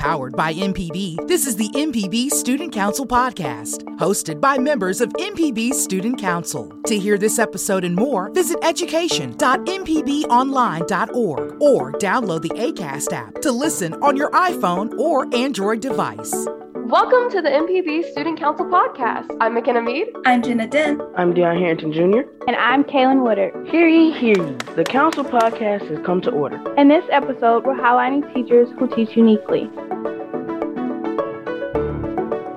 Powered by MPB, this is the MPB Student Council podcast, hosted by members of MPB Student Council. To hear this episode and more, visit education.mpbonline.org or download the ACAST app to listen on your iPhone or Android device. Welcome to the MPB Student Council podcast. I'm Makenna Mead. I'm Jenna Dent. I'm Deon Harrington Jr. And I'm Kaylen Woodard. Hear ye, hear ye. The Council podcast has come to order. In this episode, we're highlighting teachers who teach uniquely.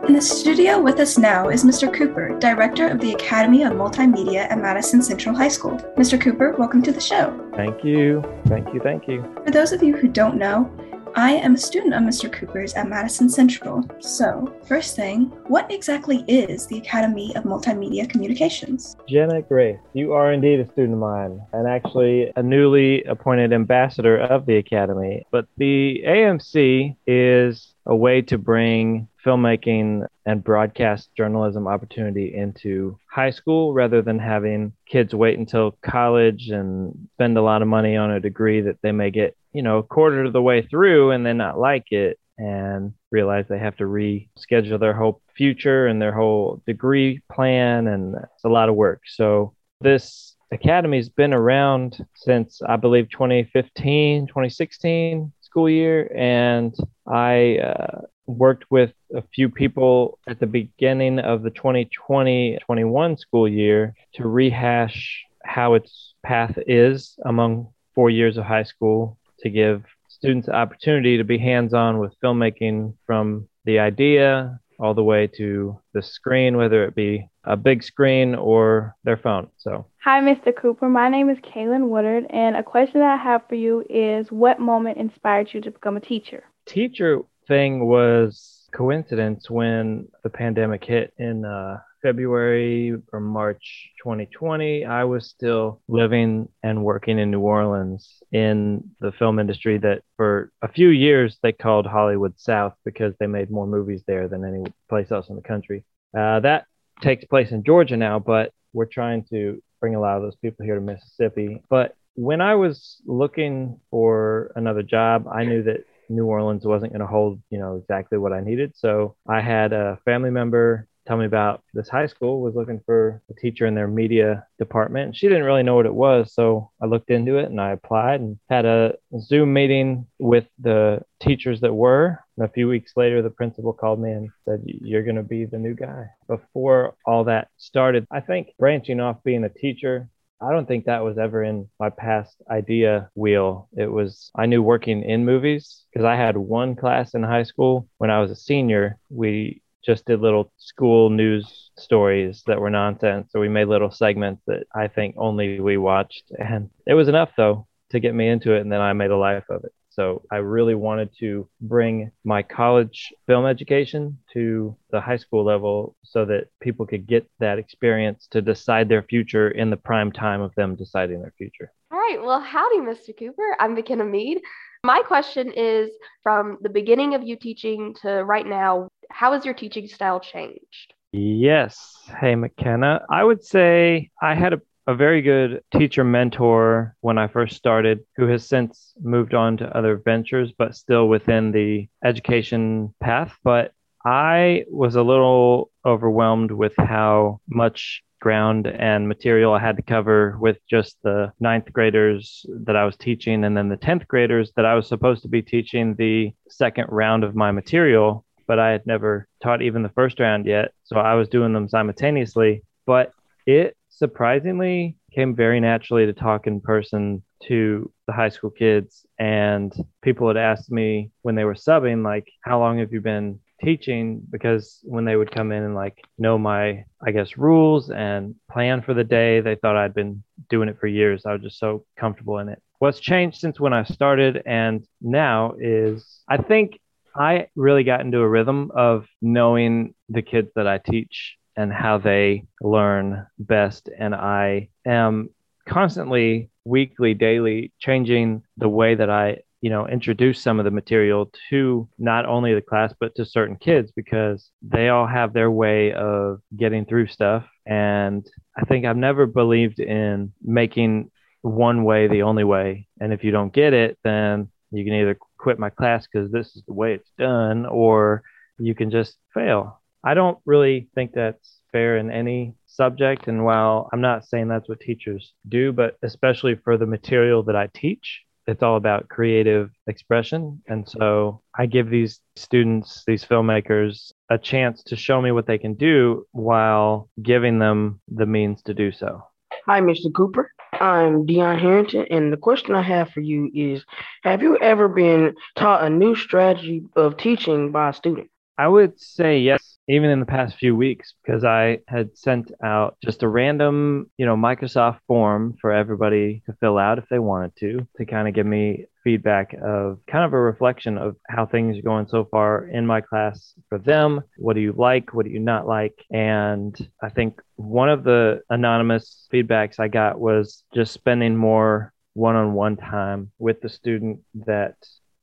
In the studio with us now is Mr. Cooper, Director of the Academy of Multimedia at Madison Central High School. Mr. Cooper, welcome to the show. Thank you. Thank you. Thank you. For those of you who don't know, I am a student of Mr. Cooper's at Madison Central. So, first thing, what exactly is the Academy of Multimedia Communications? Jenna Grace, you are indeed a student of mine and actually a newly appointed ambassador of the Academy. But the AMC is a way to bring filmmaking and broadcast journalism opportunity into high school rather than having kids wait until college and spend a lot of money on a degree that they may get, you know, quarter of the way through and then not like it and realize they have to reschedule their whole future and their whole degree plan and it's a lot of work. So this academy's been around since I believe 2015, 2016 school year and I uh, worked with a few people at the beginning of the 2020 21 school year to rehash how its path is among four years of high school to give students the opportunity to be hands on with filmmaking from the idea all the way to the screen, whether it be a big screen or their phone. So, hi, Mr. Cooper. My name is Kaylen Woodard, and a question that I have for you is what moment inspired you to become a teacher? Teacher thing was coincidence when the pandemic hit in uh, February or March 2020. I was still living and working in New Orleans in the film industry that for a few years they called Hollywood South because they made more movies there than any place else in the country. Uh, that takes place in Georgia now, but we're trying to bring a lot of those people here to Mississippi. But when I was looking for another job, I knew that New Orleans wasn't going to hold, you know, exactly what I needed. So I had a family member tell me about this high school was looking for a teacher in their media department. She didn't really know what it was, so I looked into it and I applied and had a Zoom meeting with the teachers that were. And a few weeks later, the principal called me and said, "You're going to be the new guy." Before all that started, I think branching off being a teacher I don't think that was ever in my past idea wheel. It was, I knew working in movies because I had one class in high school when I was a senior. We just did little school news stories that were nonsense. So we made little segments that I think only we watched. And it was enough, though, to get me into it. And then I made a life of it. So I really wanted to bring my college film education to the high school level so that people could get that experience to decide their future in the prime time of them deciding their future. All right. Well, howdy, Mr. Cooper. I'm Makenna Mead. My question is from the beginning of you teaching to right now, how has your teaching style changed? Yes. Hey, Makenna. I would say I had a a very good teacher mentor when I first started, who has since moved on to other ventures, but still within the education path. But I was a little overwhelmed with how much ground and material I had to cover with just the ninth graders that I was teaching, and then the 10th graders that I was supposed to be teaching the second round of my material. But I had never taught even the first round yet. So I was doing them simultaneously. But it surprisingly came very naturally to talk in person to the high school kids and people had asked me when they were subbing like how long have you been teaching because when they would come in and like know my i guess rules and plan for the day they thought i'd been doing it for years i was just so comfortable in it what's changed since when i started and now is i think i really got into a rhythm of knowing the kids that i teach and how they learn best. And I am constantly, weekly, daily changing the way that I, you know, introduce some of the material to not only the class, but to certain kids because they all have their way of getting through stuff. And I think I've never believed in making one way the only way. And if you don't get it, then you can either quit my class because this is the way it's done, or you can just fail. I don't really think that's fair in any subject. And while I'm not saying that's what teachers do, but especially for the material that I teach, it's all about creative expression. And so I give these students, these filmmakers, a chance to show me what they can do while giving them the means to do so. Hi, Mr. Cooper. I'm Deon Harrington, and the question I have for you is Have you ever been taught a new strategy of teaching by a student? I would say yes, even in the past few weeks, because I had sent out just a random, you know, Microsoft form for everybody to fill out if they wanted to, to kind of give me feedback of kind of a reflection of how things are going so far in my class for them. What do you like? What do you not like? And I think one of the anonymous feedbacks I got was just spending more one on one time with the student that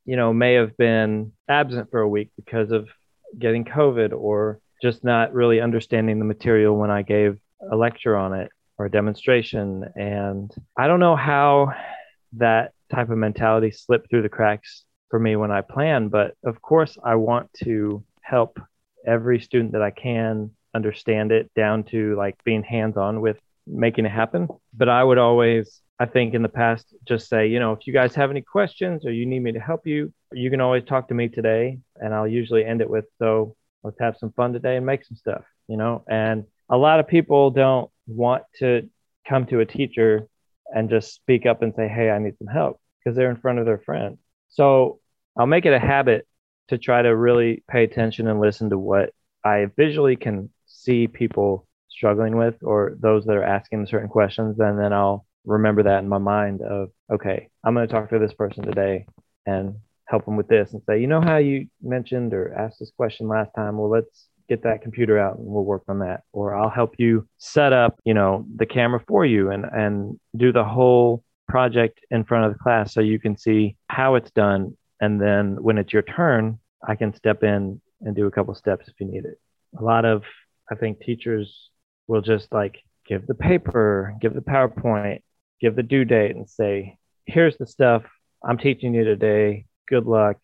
you know may have been absent for a week because of getting COVID or just not really understanding the material when I gave a lecture on it or a demonstration. And I don't know how that type of mentality slipped through the cracks for me when I plan, but of course, I want to help every student that I can understand it down to like being hands on with making it happen. But I would always, I think in the past, just say, you know, if you guys have any questions or you need me to help you, you can always talk to me today. And I'll usually end it with, so let's have some fun today and make some stuff, you know? And a lot of people don't want to come to a teacher and just speak up and say, hey, I need some help because they're in front of their friend. So I'll make it a habit to try to really pay attention and listen to what I visually can see people struggling with or those that are asking certain questions. And then I'll remember that in my mind of, okay, I'm going to talk to this person today and help them with this and say, you know how you mentioned or asked this question last time? Well, let's get that computer out and we'll work on that. Or I'll help you set up, you know, the camera for you and, and do the whole project in front of the class so you can see how it's done. And then when it's your turn, I can step in and do a couple steps if you need it. A lot of, I think, teachers will just like give the paper, give the PowerPoint, give the due date, and say, here's the stuff I'm teaching you today good luck.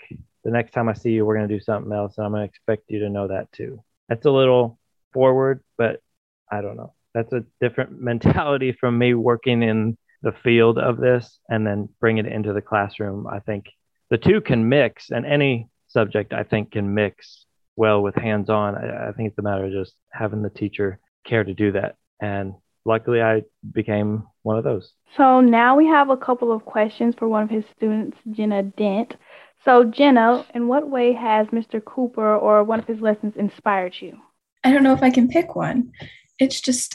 The next time I see you, we're going to do something else. And I'm going to expect you to know that too. That's a little forward, but I don't know. That's a different mentality from me working in the field of this and then bring it into the classroom. I think the two can mix, and any subject I think can mix well with hands on. I, I think it's a matter of just having the teacher care to do that. And luckily, I became one of those. So now we have a couple of questions for one of his students, Jenna Dent. So, Jenna, in what way has Mr. Cooper or one of his lessons inspired you? I don't know if I can pick one. It's just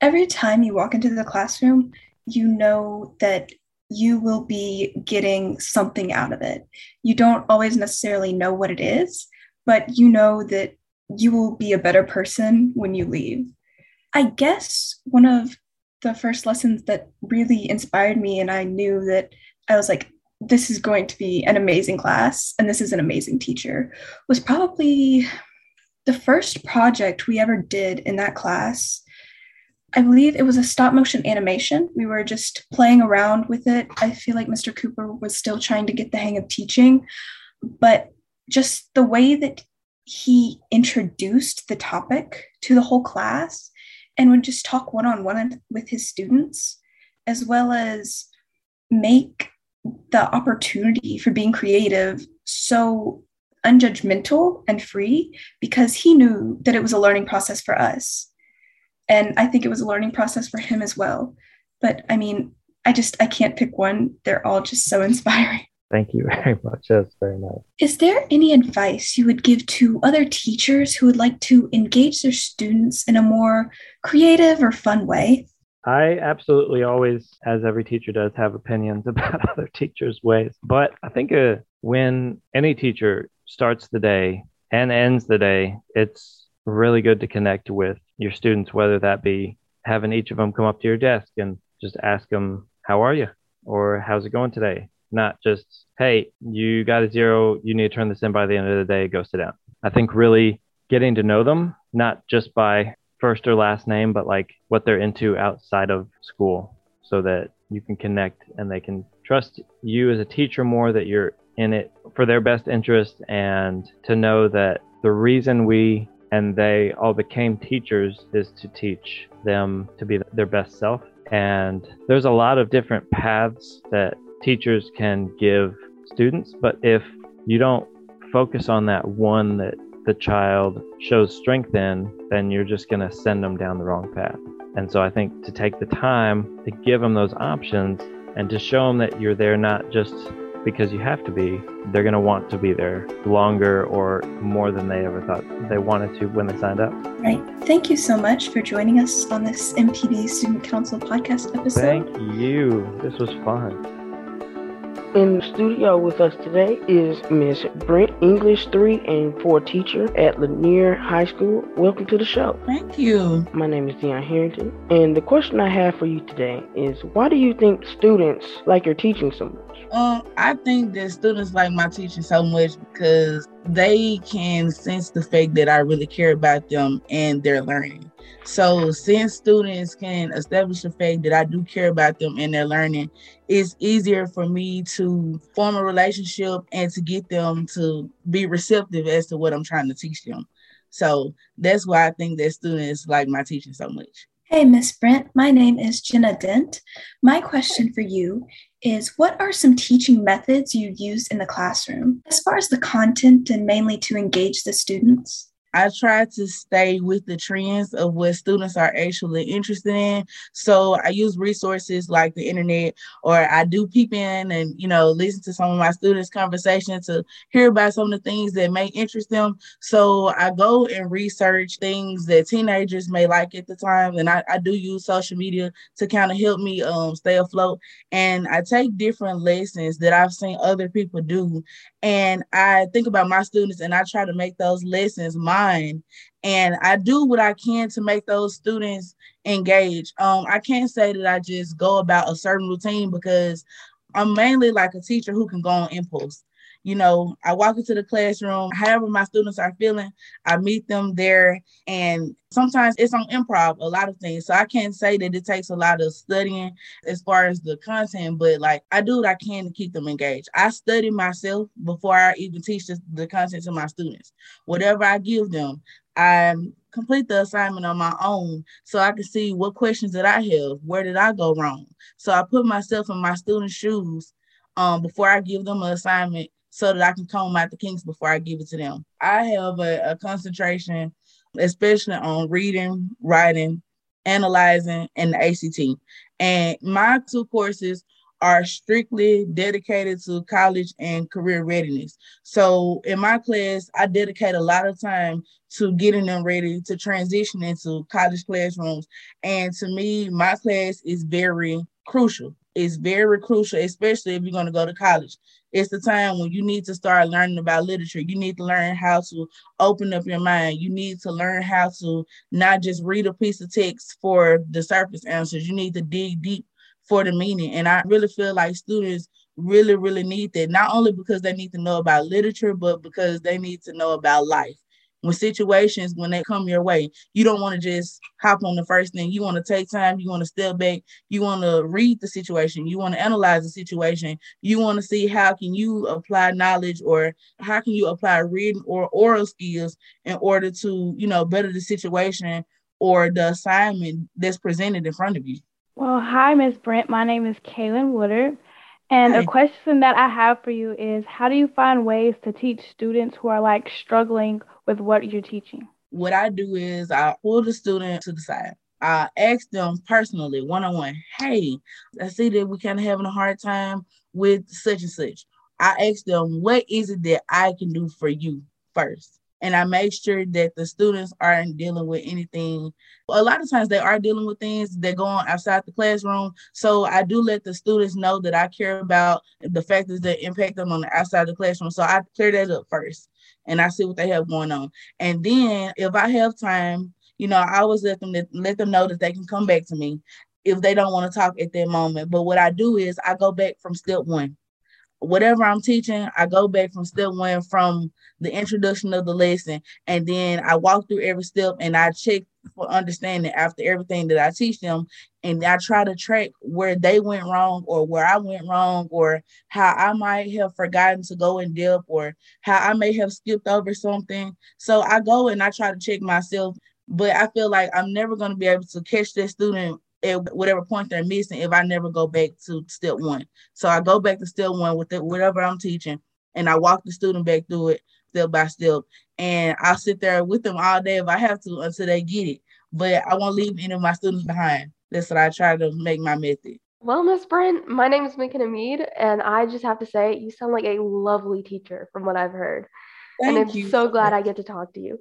every time you walk into the classroom, you know that you will be getting something out of it. You don't always necessarily know what it is, but you know that you will be a better person when you leave. I guess one of the first lessons that really inspired me, and I knew that I was like, this is going to be an amazing class and this is an amazing teacher was probably the first project we ever did in that class. I believe it was a stop motion animation. We were just playing around with it. I feel like Mr. Cooper was still trying to get the hang of teaching, but just the way that he introduced the topic to the whole class and would just talk one on one with his students, as well as make the opportunity for being creative so unjudgmental and free because he knew that it was a learning process for us. And I think it was a learning process for him as well. But I mean, I just I can't pick one. They're all just so inspiring. Thank you very much. That's very nice. Is there any advice you would give to other teachers who would like to engage their students in a more creative or fun way? I absolutely always, as every teacher does, have opinions about other teachers' ways. But I think uh, when any teacher starts the day and ends the day, it's really good to connect with your students, whether that be having each of them come up to your desk and just ask them, How are you? or How's it going today? Not just, Hey, you got a zero. You need to turn this in by the end of the day. Go sit down. I think really getting to know them, not just by first or last name, but like what they're into outside of school so that you can connect and they can trust you as a teacher more that you're in it for their best interest and to know that the reason we and they all became teachers is to teach them to be their best self. And there's a lot of different paths that teachers can give students, but if you don't focus on that one that the child shows strength in, then you're just going to send them down the wrong path. And so I think to take the time to give them those options and to show them that you're there not just because you have to be, they're going to want to be there longer or more than they ever thought they wanted to when they signed up. Right. Thank you so much for joining us on this MPB Student Council podcast episode. Thank you. This was fun. In the studio with us today is Miss Brent, English 3 and 4 teacher at Lanier High School. Welcome to the show. Thank you. My name is Deon Harrington, and the question I have for you today is why do you think students like your teaching so much? Um, I think that students like my teaching so much because they can sense the fact that I really care about them and their learning. So since students can establish the fact that I do care about them and their learning, it's easier for me to form a relationship and to get them to be receptive as to what I'm trying to teach them. So that's why I think that students like my teaching so much. Hey, Miss Brent, my name is Jenna Dent. My question for you is What are some teaching methods you use in the classroom as far as the content and mainly to engage the students? I try to stay with the trends of what students are actually interested in. So I use resources like the internet, or I do peep in and you know listen to some of my students' conversations to hear about some of the things that may interest them. So I go and research things that teenagers may like at the time, and I, I do use social media to kind of help me um, stay afloat. And I take different lessons that I've seen other people do, and I think about my students, and I try to make those lessons mine and I do what I can to make those students engage. Um, I can't say that I just go about a certain routine because I'm mainly like a teacher who can go on impulse you know, I walk into the classroom, however my students are feeling, I meet them there. And sometimes it's on improv, a lot of things. So I can't say that it takes a lot of studying as far as the content, but like I do what I can to keep them engaged. I study myself before I even teach the, content to my students. Whatever I give them, I complete the assignment on my own so I can see what questions did I have, where did I go wrong. So I put myself in my students' shoes um, before I give them an assignment so that I can comb out the kinks before I give it to them. I have a, a concentration, especially on reading, writing, analyzing, and the ACT. And my two courses are strictly dedicated to college and career readiness. So in my class, I dedicate a lot of time to getting them ready to transition into college classrooms. And to me, my class is very crucial. It's very crucial, especially if you're going to go to college it's the time when you need to start learning about literature. You need to learn how to open up your mind. You need to learn how to not just read a piece of text for the surface answers. You need to dig deep for the meaning. And I really feel like students really, really need that, not only because they need to know about literature, but because they need to know about life when situations when they come your way you don't want to just hop on the first thing. You want to take time you want to step back you want to read the situation you want to analyze the situation. You want to see how can you apply knowledge or how can you apply reading or oral skills in order to you know better the situation or the assignment that's presented in front of you. Well hi miss brent. My name is kaylen woodard and Hi. a question that I have for you is how do you find ways to teach students who are like struggling with what you're teaching? What I do is I pull the student to the side. I ask them personally, one on one, hey, I see that we're kind of having a hard time with such and such. I ask them, what is it that I can do for you first? And I make sure that the students aren't dealing with anything. A lot of times they are dealing with things that go on outside the classroom. So I do let the students know that I care about the factors that impact them on the outside of the classroom. So I clear that up first and I see what they have going on. And then if I have time, you know, I always let them let them know that they can come back to me if they don't want to talk at that moment. But what I do is I go back from step one whatever I'm teaching, I go back from step one from the introduction of the lesson, and then I walk through every step and I check for understanding after everything that I teach them. And I try to track where they went wrong or where I went wrong or how I might have forgotten to go in depth or how I may have skipped over something. So I go and I try to check myself, but I feel like I'm never going to be able to catch that student at whatever point they're missing if I never go back to step one. So I go back to step one with it, whatever I'm teaching, and I walk the student back through it step by step. And I'll sit there with them all day if I have to until they get it. But I won't leave any of my students behind. That's what I try to make my method. Well, Miss Brent, my name is Makenna Mead, and I just have to say, you sound like a lovely teacher from what I've heard. Thank and I'm you. so glad I get to talk to you.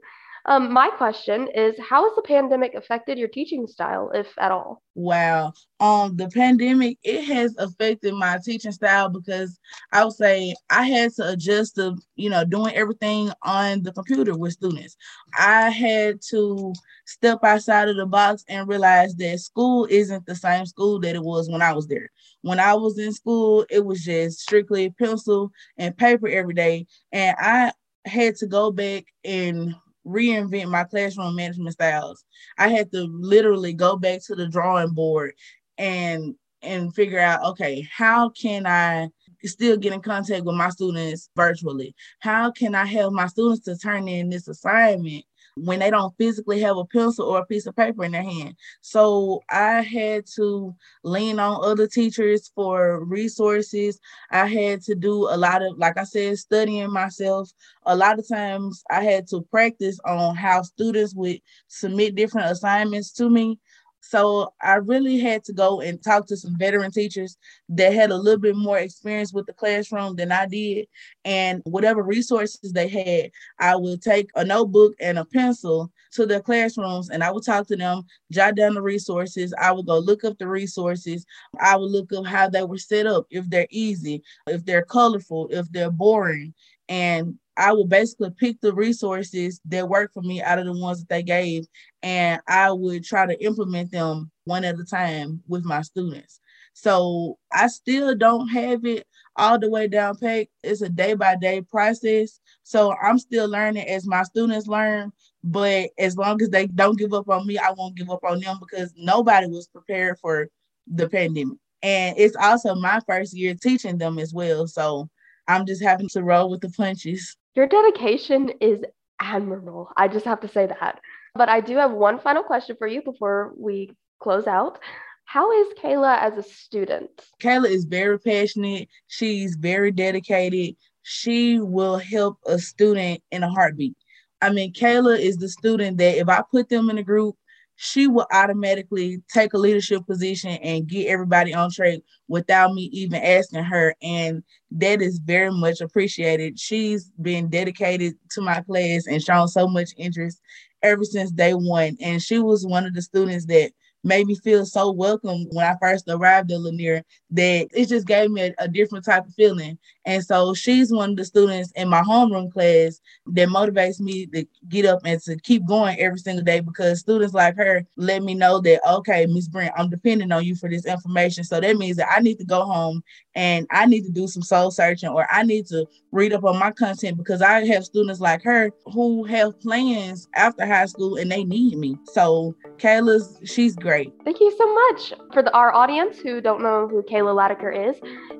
Um, my question is how has the pandemic affected your teaching style, if at all? Wow. Um, the pandemic, it has affected my teaching style because I would say I had to adjust to, you know, doing everything on the computer with students. I had to step outside of the box and realize that school isn't the same school that it was when I was there. When I was in school, it was just strictly pencil and paper every day. And I had to go back and reinvent my classroom management styles. I had to literally go back to the drawing board and and figure out okay, how can I still get in contact with my students virtually? How can I help my students to turn in this assignment when they don't physically have a pencil or a piece of paper in their hand. So I had to lean on other teachers for resources. I had to do a lot of, like I said, studying myself. A lot of times I had to practice on how students would submit different assignments to me. So I really had to go and talk to some veteran teachers that had a little bit more experience with the classroom than I did. And whatever resources they had, I would take a notebook and a pencil to their classrooms and I would talk to them, jot down the resources. I would go look up the resources. I would look up how they were set up, if they're easy, if they're colorful, if they're boring. And I would basically pick the resources that work for me out of the ones that they gave, and I would try to implement them one at a time with my students. So I still don't have it all the way down pat. It's a day by day process. So I'm still learning as my students learn. But as long as they don't give up on me, I won't give up on them because nobody was prepared for the pandemic. And it's also my first year teaching them as well. So I'm just having to roll with the punches. Your dedication is admirable. I just have to say that. But I do have one final question for you before we close out. How is Kayla as a student? Kayla is very passionate. She's very dedicated. She will help a student in a heartbeat. I mean, Kayla is the student that if I put them in a group she will automatically take a leadership position and get everybody on track without me even asking her. And that is very much appreciated. She's been dedicated to my class and shown so much interest ever since day one. And she was one of the students that made me feel so welcome when I first arrived at Lanier that it just gave me a, a, different type of feeling. And so she's one of the students in my homeroom class that motivates me to get up and to keep going every single day because students like her let me know that, okay, Miss Brent, I'm depending on you for this information. So that means that I need to go home and I need to do some soul searching or I need to read up on my content because I have students like her who have plans after high school and they need me. So Kayla's, she's great. Thank you so much. For the, our audience who don't know who Kayla Latiker is,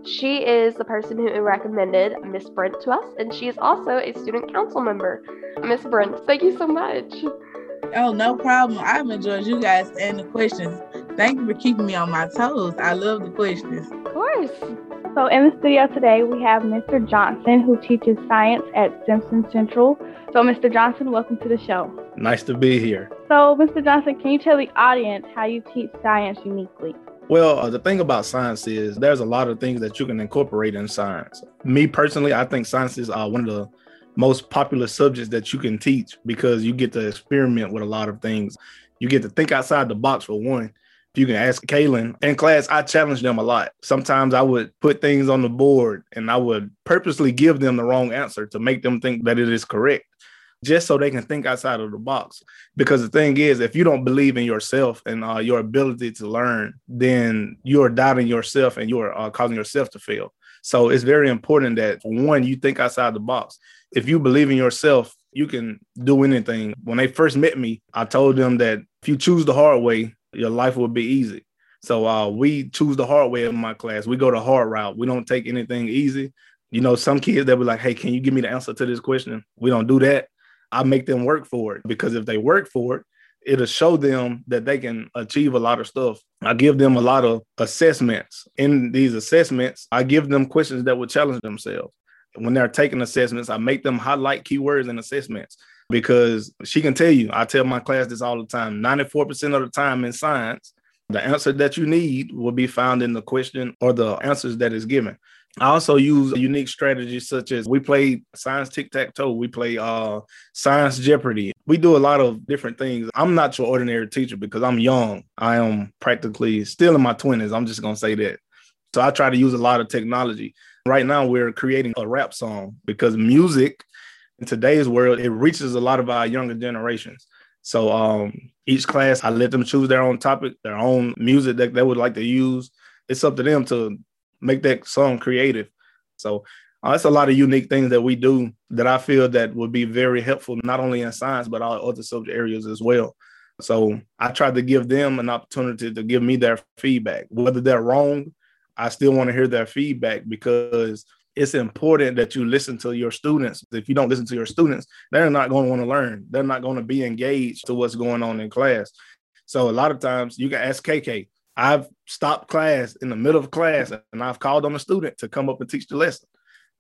she is the person who recommended Miss Brent to us, and she is also a student council member. Miss Brent, thank you so much. Oh, no problem. I've enjoyed you guys and the questions. Thank you for keeping me on my toes. I love the questions. Of course. So, in the studio today, we have Mr. Johnson, who teaches science at Simpson Central. So, Mr. Johnson, welcome to the show. Nice to be here. So, Mr. Johnson, can you tell the audience how you teach science uniquely? Well, uh, the thing about science is there's a lot of things that you can incorporate in science. Me personally, I think science is uh, one of the most popular subjects that you can teach because you get to experiment with a lot of things. You get to think outside the box for one. If you can ask Kaylen in class, I challenge them a lot. Sometimes I would put things on the board and I would purposely give them the wrong answer to make them think that it is correct just so they can think outside of the box. Because the thing is, if you don't believe in yourself and uh, your ability to learn, then you're doubting yourself and you're uh, causing yourself to fail. So it's very important that one, you think outside the box. If you believe in yourself, you can do anything. When they first met me, I told them that if you choose the hard way, your life will be easy. So uh, we choose the hard way in my class. We go the hard route. We don't take anything easy. You know, some kids that were like, "Hey, can you give me the answer to this question?" We don't do that. I make them work for it because if they work for it, it'll show them that they can achieve a lot of stuff. I give them a lot of assessments. In these assessments, I give them questions that will challenge themselves. When they're taking assessments, I make them highlight keywords in assessments because she can tell you, I tell my class this all the time 94% of the time in science, the answer that you need will be found in the question or the answers that is given. I also use unique strategies such as we play science tic tac toe, we play uh, science Jeopardy. We do a lot of different things. I'm not your ordinary teacher because I'm young. I am practically still in my 20s. I'm just going to say that. So I try to use a lot of technology. Right now, we're creating a rap song because music in today's world, it reaches a lot of our younger generations. So um, each class, I let them choose their own topic, their own music that they would like to use. It's up to them to make that song creative. So uh, that's a lot of unique things that we do that I feel that would be very helpful, not only in science, but all other subject areas as well. So I try to give them an opportunity to give me their feedback. Whether they're wrong, I still want to hear their feedback because it's important that you listen to your students. If you don't listen to your students, they're not going to want to learn. They're not going to be engaged to what's going on in class. So a lot of times you can ask KK. I've stopped class in the middle of class and I've called on a student to come up and teach the lesson.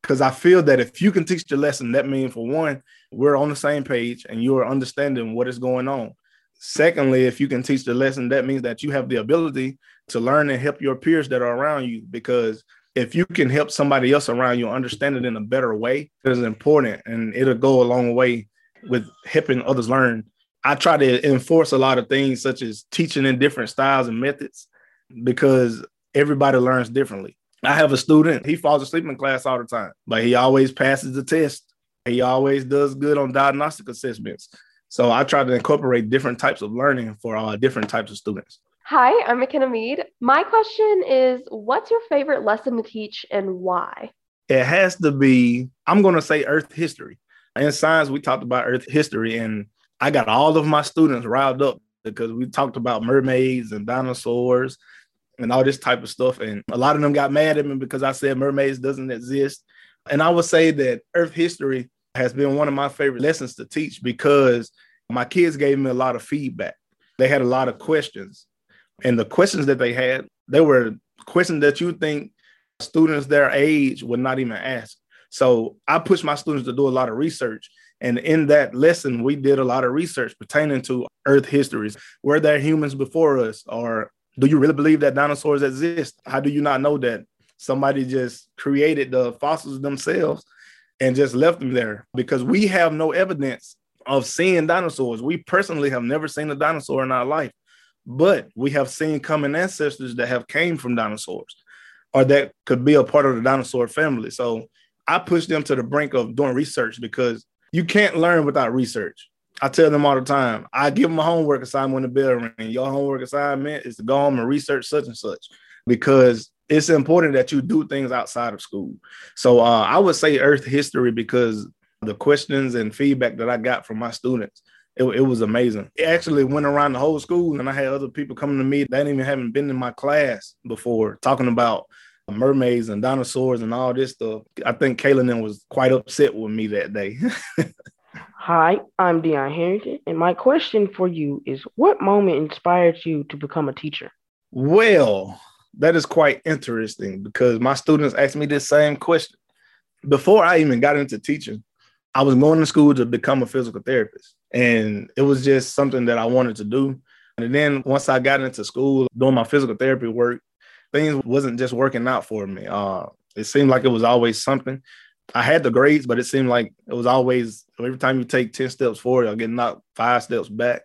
Because I feel that if you can teach the lesson, that means for one, we're on the same page and you are understanding what is going on. Secondly, if you can teach the lesson, that means that you have the ability to learn and help your peers that are around you because if you can help somebody else around you understand it in a better way, it is important and it'll go a long way with helping others learn. I try to enforce a lot of things such as teaching in different styles and methods because everybody learns differently. I have a student, he falls asleep in class all the time, but he always passes the test. He always does good on diagnostic assessments. So I try to incorporate different types of learning for uh, different types of students. Hi, I'm Makenna Mead. My question is What's your favorite lesson to teach and why? It has to be, I'm going to say Earth history. In science, we talked about Earth history, and I got all of my students riled up because we talked about mermaids and dinosaurs and all this type of stuff. And a lot of them got mad at me because I said mermaids doesn't exist. And I would say that Earth history has been one of my favorite lessons to teach because my kids gave me a lot of feedback. They had a lot of questions and the questions that they had, they were questions that you think students their age would not even ask. So I pushed my students to do a lot of research. And in that lesson, we did a lot of research pertaining to Earth histories. Were there humans before us? Or do you really believe that dinosaurs exist? How do you not know that somebody just created the fossils themselves and just left them there? Because we have no evidence of seeing dinosaurs. We personally have never seen a dinosaur in our life but we have seen common ancestors that have came from dinosaurs or that could be a part of the dinosaur family. So I push them to the brink of doing research because you can't learn without research. I tell them all the time. I give them a homework assignment when the bell. Your homework assignment is to go home and research such and such because it's important that you do things outside of school. So uh, I would say Earth history because the questions and feedback that I got from my students it, it was amazing. It actually went around the whole school, and I had other people coming to me that even haven't been in my class before talking about mermaids and dinosaurs and all this stuff. I think Kaylen was quite upset with me that day. Hi, I'm Deon Harrington, and my question for you is what moment inspired you to become a teacher? Well, that is quite interesting because my students asked me this same question. Before I even got into teaching, I was going to school to become a physical therapist. And it was just something that I wanted to do. And then once I got into school doing my physical therapy work, things wasn't just working out for me. Uh, it seemed like it was always something. I had the grades, but it seemed like it was always every time you take 10 steps forward, I'll get knocked five steps back.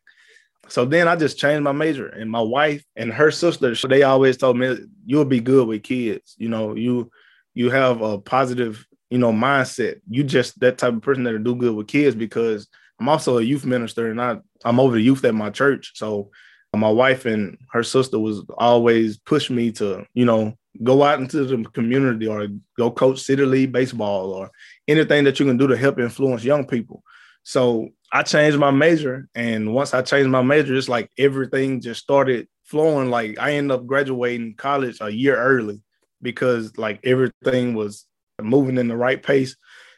So then I just changed my major. And my wife and her sister, they always told me, you'll be good with kids. You know, you you have a positive, you know, mindset. You just that type of person that'll do good with kids because I'm also a youth minister and I, I'm over the youth at my church. So my wife and her sister was always push me to, you know, go out into the community or go coach city league baseball or anything that you can do to help influence young people. So I changed my major. And once I changed my major, it's like everything just started flowing. Like I ended up graduating college a year early because like everything was moving in the right pace.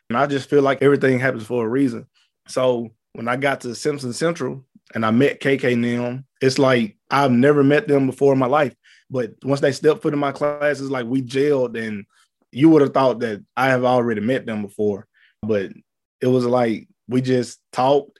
And I just feel like everything happens for a reason. So when I got to Simpson Central and I met KK them, it's like I've never met them before in my life. But once they stepped foot in my class, it's like we gelled and you would have thought that I have already met them before. But it was like we just talked.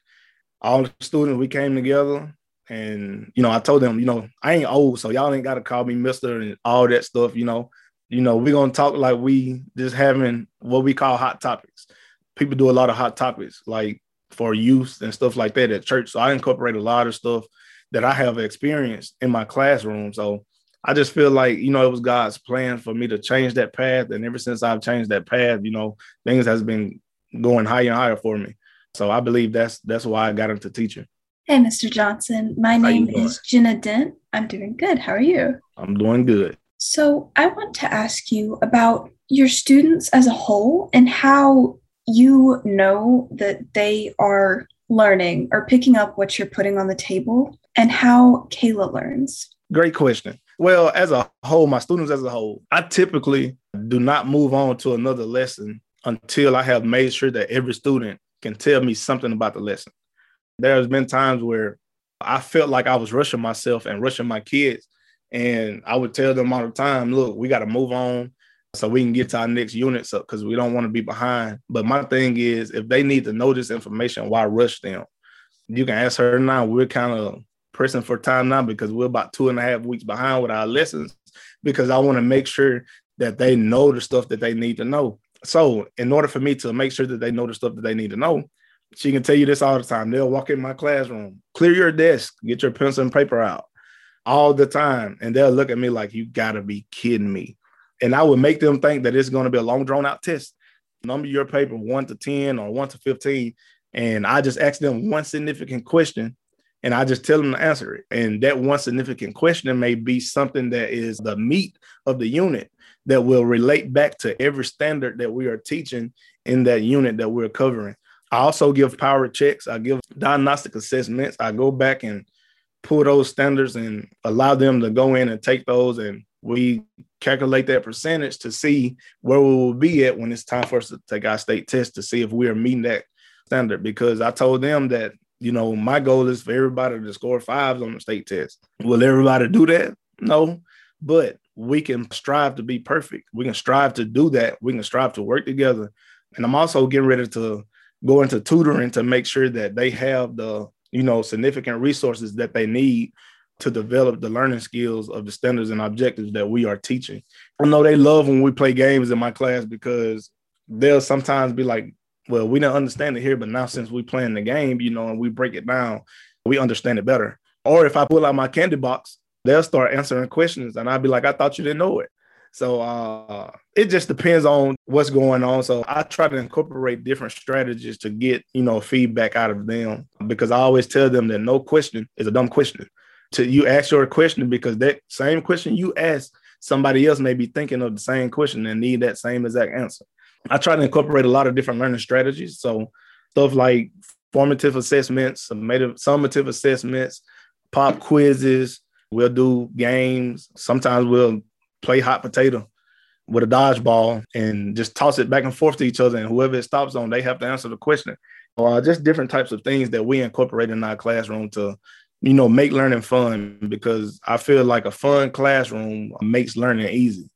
All the students, we came together and you know, I told them, you know, I ain't old, so y'all ain't gotta call me Mister and all that stuff, you know. You know, we're gonna talk like we just having what we call hot topics. People do a lot of hot topics, like for youth and stuff like that at church. So I incorporate a lot of stuff that I have experienced in my classroom. So I just feel like, you know, it was God's plan for me to change that path. And ever since I've changed that path, you know, things has been going higher and higher for me. So I believe that's that's why I got into teaching. Hey, Mr. Johnson. My How name is Jenna Dent. I'm doing good. How are you? I'm doing good. So I want to ask you about your students as a whole and how you know that they are learning or picking up what you're putting on the table and how Kayla learns? Great question. Well, as a whole, my students as a whole, I typically do not move on to another lesson until I have made sure that every student can tell me something about the lesson. There's been times where I felt like I was rushing myself and rushing my kids. And I would tell them all the time, look, we got to move on so we can get to our next units up because we don't want to be behind. But my thing is, if they need to know this information, why rush them? You can ask her now. We're kind of pressing for time now because we're about two and a half weeks behind with our lessons because I want to make sure that they know the stuff that they need to know. So, in order for me to make sure that they know the stuff that they need to know, she can tell you this all the time. They'll walk in my classroom, clear your desk, get your pencil and paper out all the time. And they'll look at me like, you gotta be kidding me. And I would make them think that it's going to be a long drawn out test. Number your paper one to 10 or one to 15. And I just ask them one significant question and I just tell them to answer it. And that one significant question may be something that is the meat of the unit that will relate back to every standard that we are teaching in that unit that we're covering. I also give power checks. I give diagnostic assessments. I go back and pull those standards and allow them to go in and take those and we calculate that percentage to see where we will be at when it's time for us to take our state test to see if we are meeting that standard. Because I told them that, you know, my goal is for everybody to score fives on the state test. Will everybody do that? No, but we can strive to be perfect. We can strive to do that. We can strive to work together. And I'm also getting ready to go into tutoring to make sure that they have the, you know, significant resources that they need to develop the learning skills of the standards and objectives that we are teaching. I know they love when we play games in my class because they'll sometimes be like, well, we didn't understand it here, but now since we playing the game, you know, and we break it down, we understand it better. Or if I pull out my candy box, they'll start answering questions and I'll be like, I thought you didn't know it. So uh, it just depends on what's going on. So I try to incorporate different strategies to get, you know, feedback out of them because I always tell them that no question is a dumb question to you ask your question because that same question you ask, somebody else may be thinking of the same question and need that same exact answer. I try to incorporate a lot of different learning strategies. So stuff like formative assessments, summative, assessments, pop quizzes. We'll do games. Sometimes we'll play hot potato with a dodgeball and just toss it back and forth to each other. And whoever it stops on, they have to answer the question. Or just different types of things that we incorporate in our classroom to you know, make learning fun because I feel like a fun classroom makes learning easy.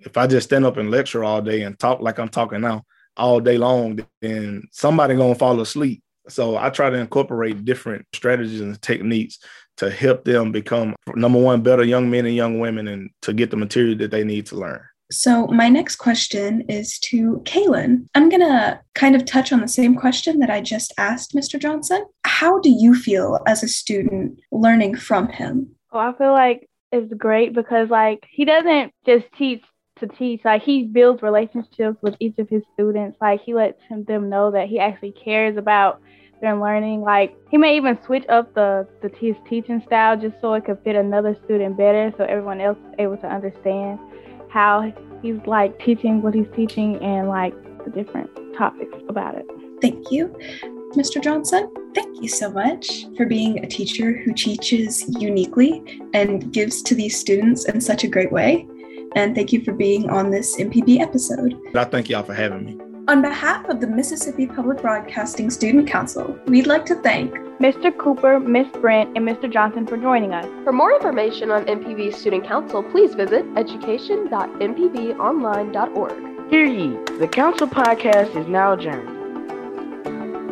If I just stand up and lecture all day and talk like I'm talking now all day long, then somebody gonna fall asleep. So I try to incorporate different strategies and techniques to help them become number one better young men and young women and to get the material that they need to learn. So, my next question is to Kaylen. I'm going to kind of touch on the same question that I just asked Mr. Johnson. How do you feel as a student learning from him? Well, I feel like it's great because, like, he doesn't just teach to teach. Like, he builds relationships with each of his students. Like, he lets them know that he actually cares about their learning. Like, he may even switch up the, the his teaching style just so it could fit another student better so everyone else is able to understand how he's like teaching what he's teaching and like the different topics about it. Thank you. Mr. Johnson. Thank you so much for being a teacher who teaches uniquely and gives to these students in such a great way. And thank you for being on this MPB episode. I thank y'all for having me. On behalf of the Mississippi Public Broadcasting Student Council, we'd like to thank Mr. Cooper, Miss Brent, and Mr. Johnson for joining us. For more information on MPB Student Council, please visit education.mpbonline.org. Hear ye, the Council podcast is now adjourned.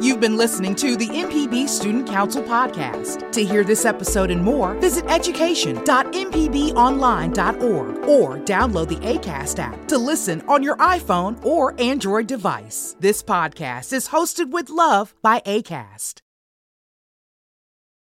You've been listening to the MPB Student Council podcast. To hear this episode and more, visit education.mpbonline.org or download the ACAST app to listen on your iPhone or Android device. This podcast is hosted with love by ACAST.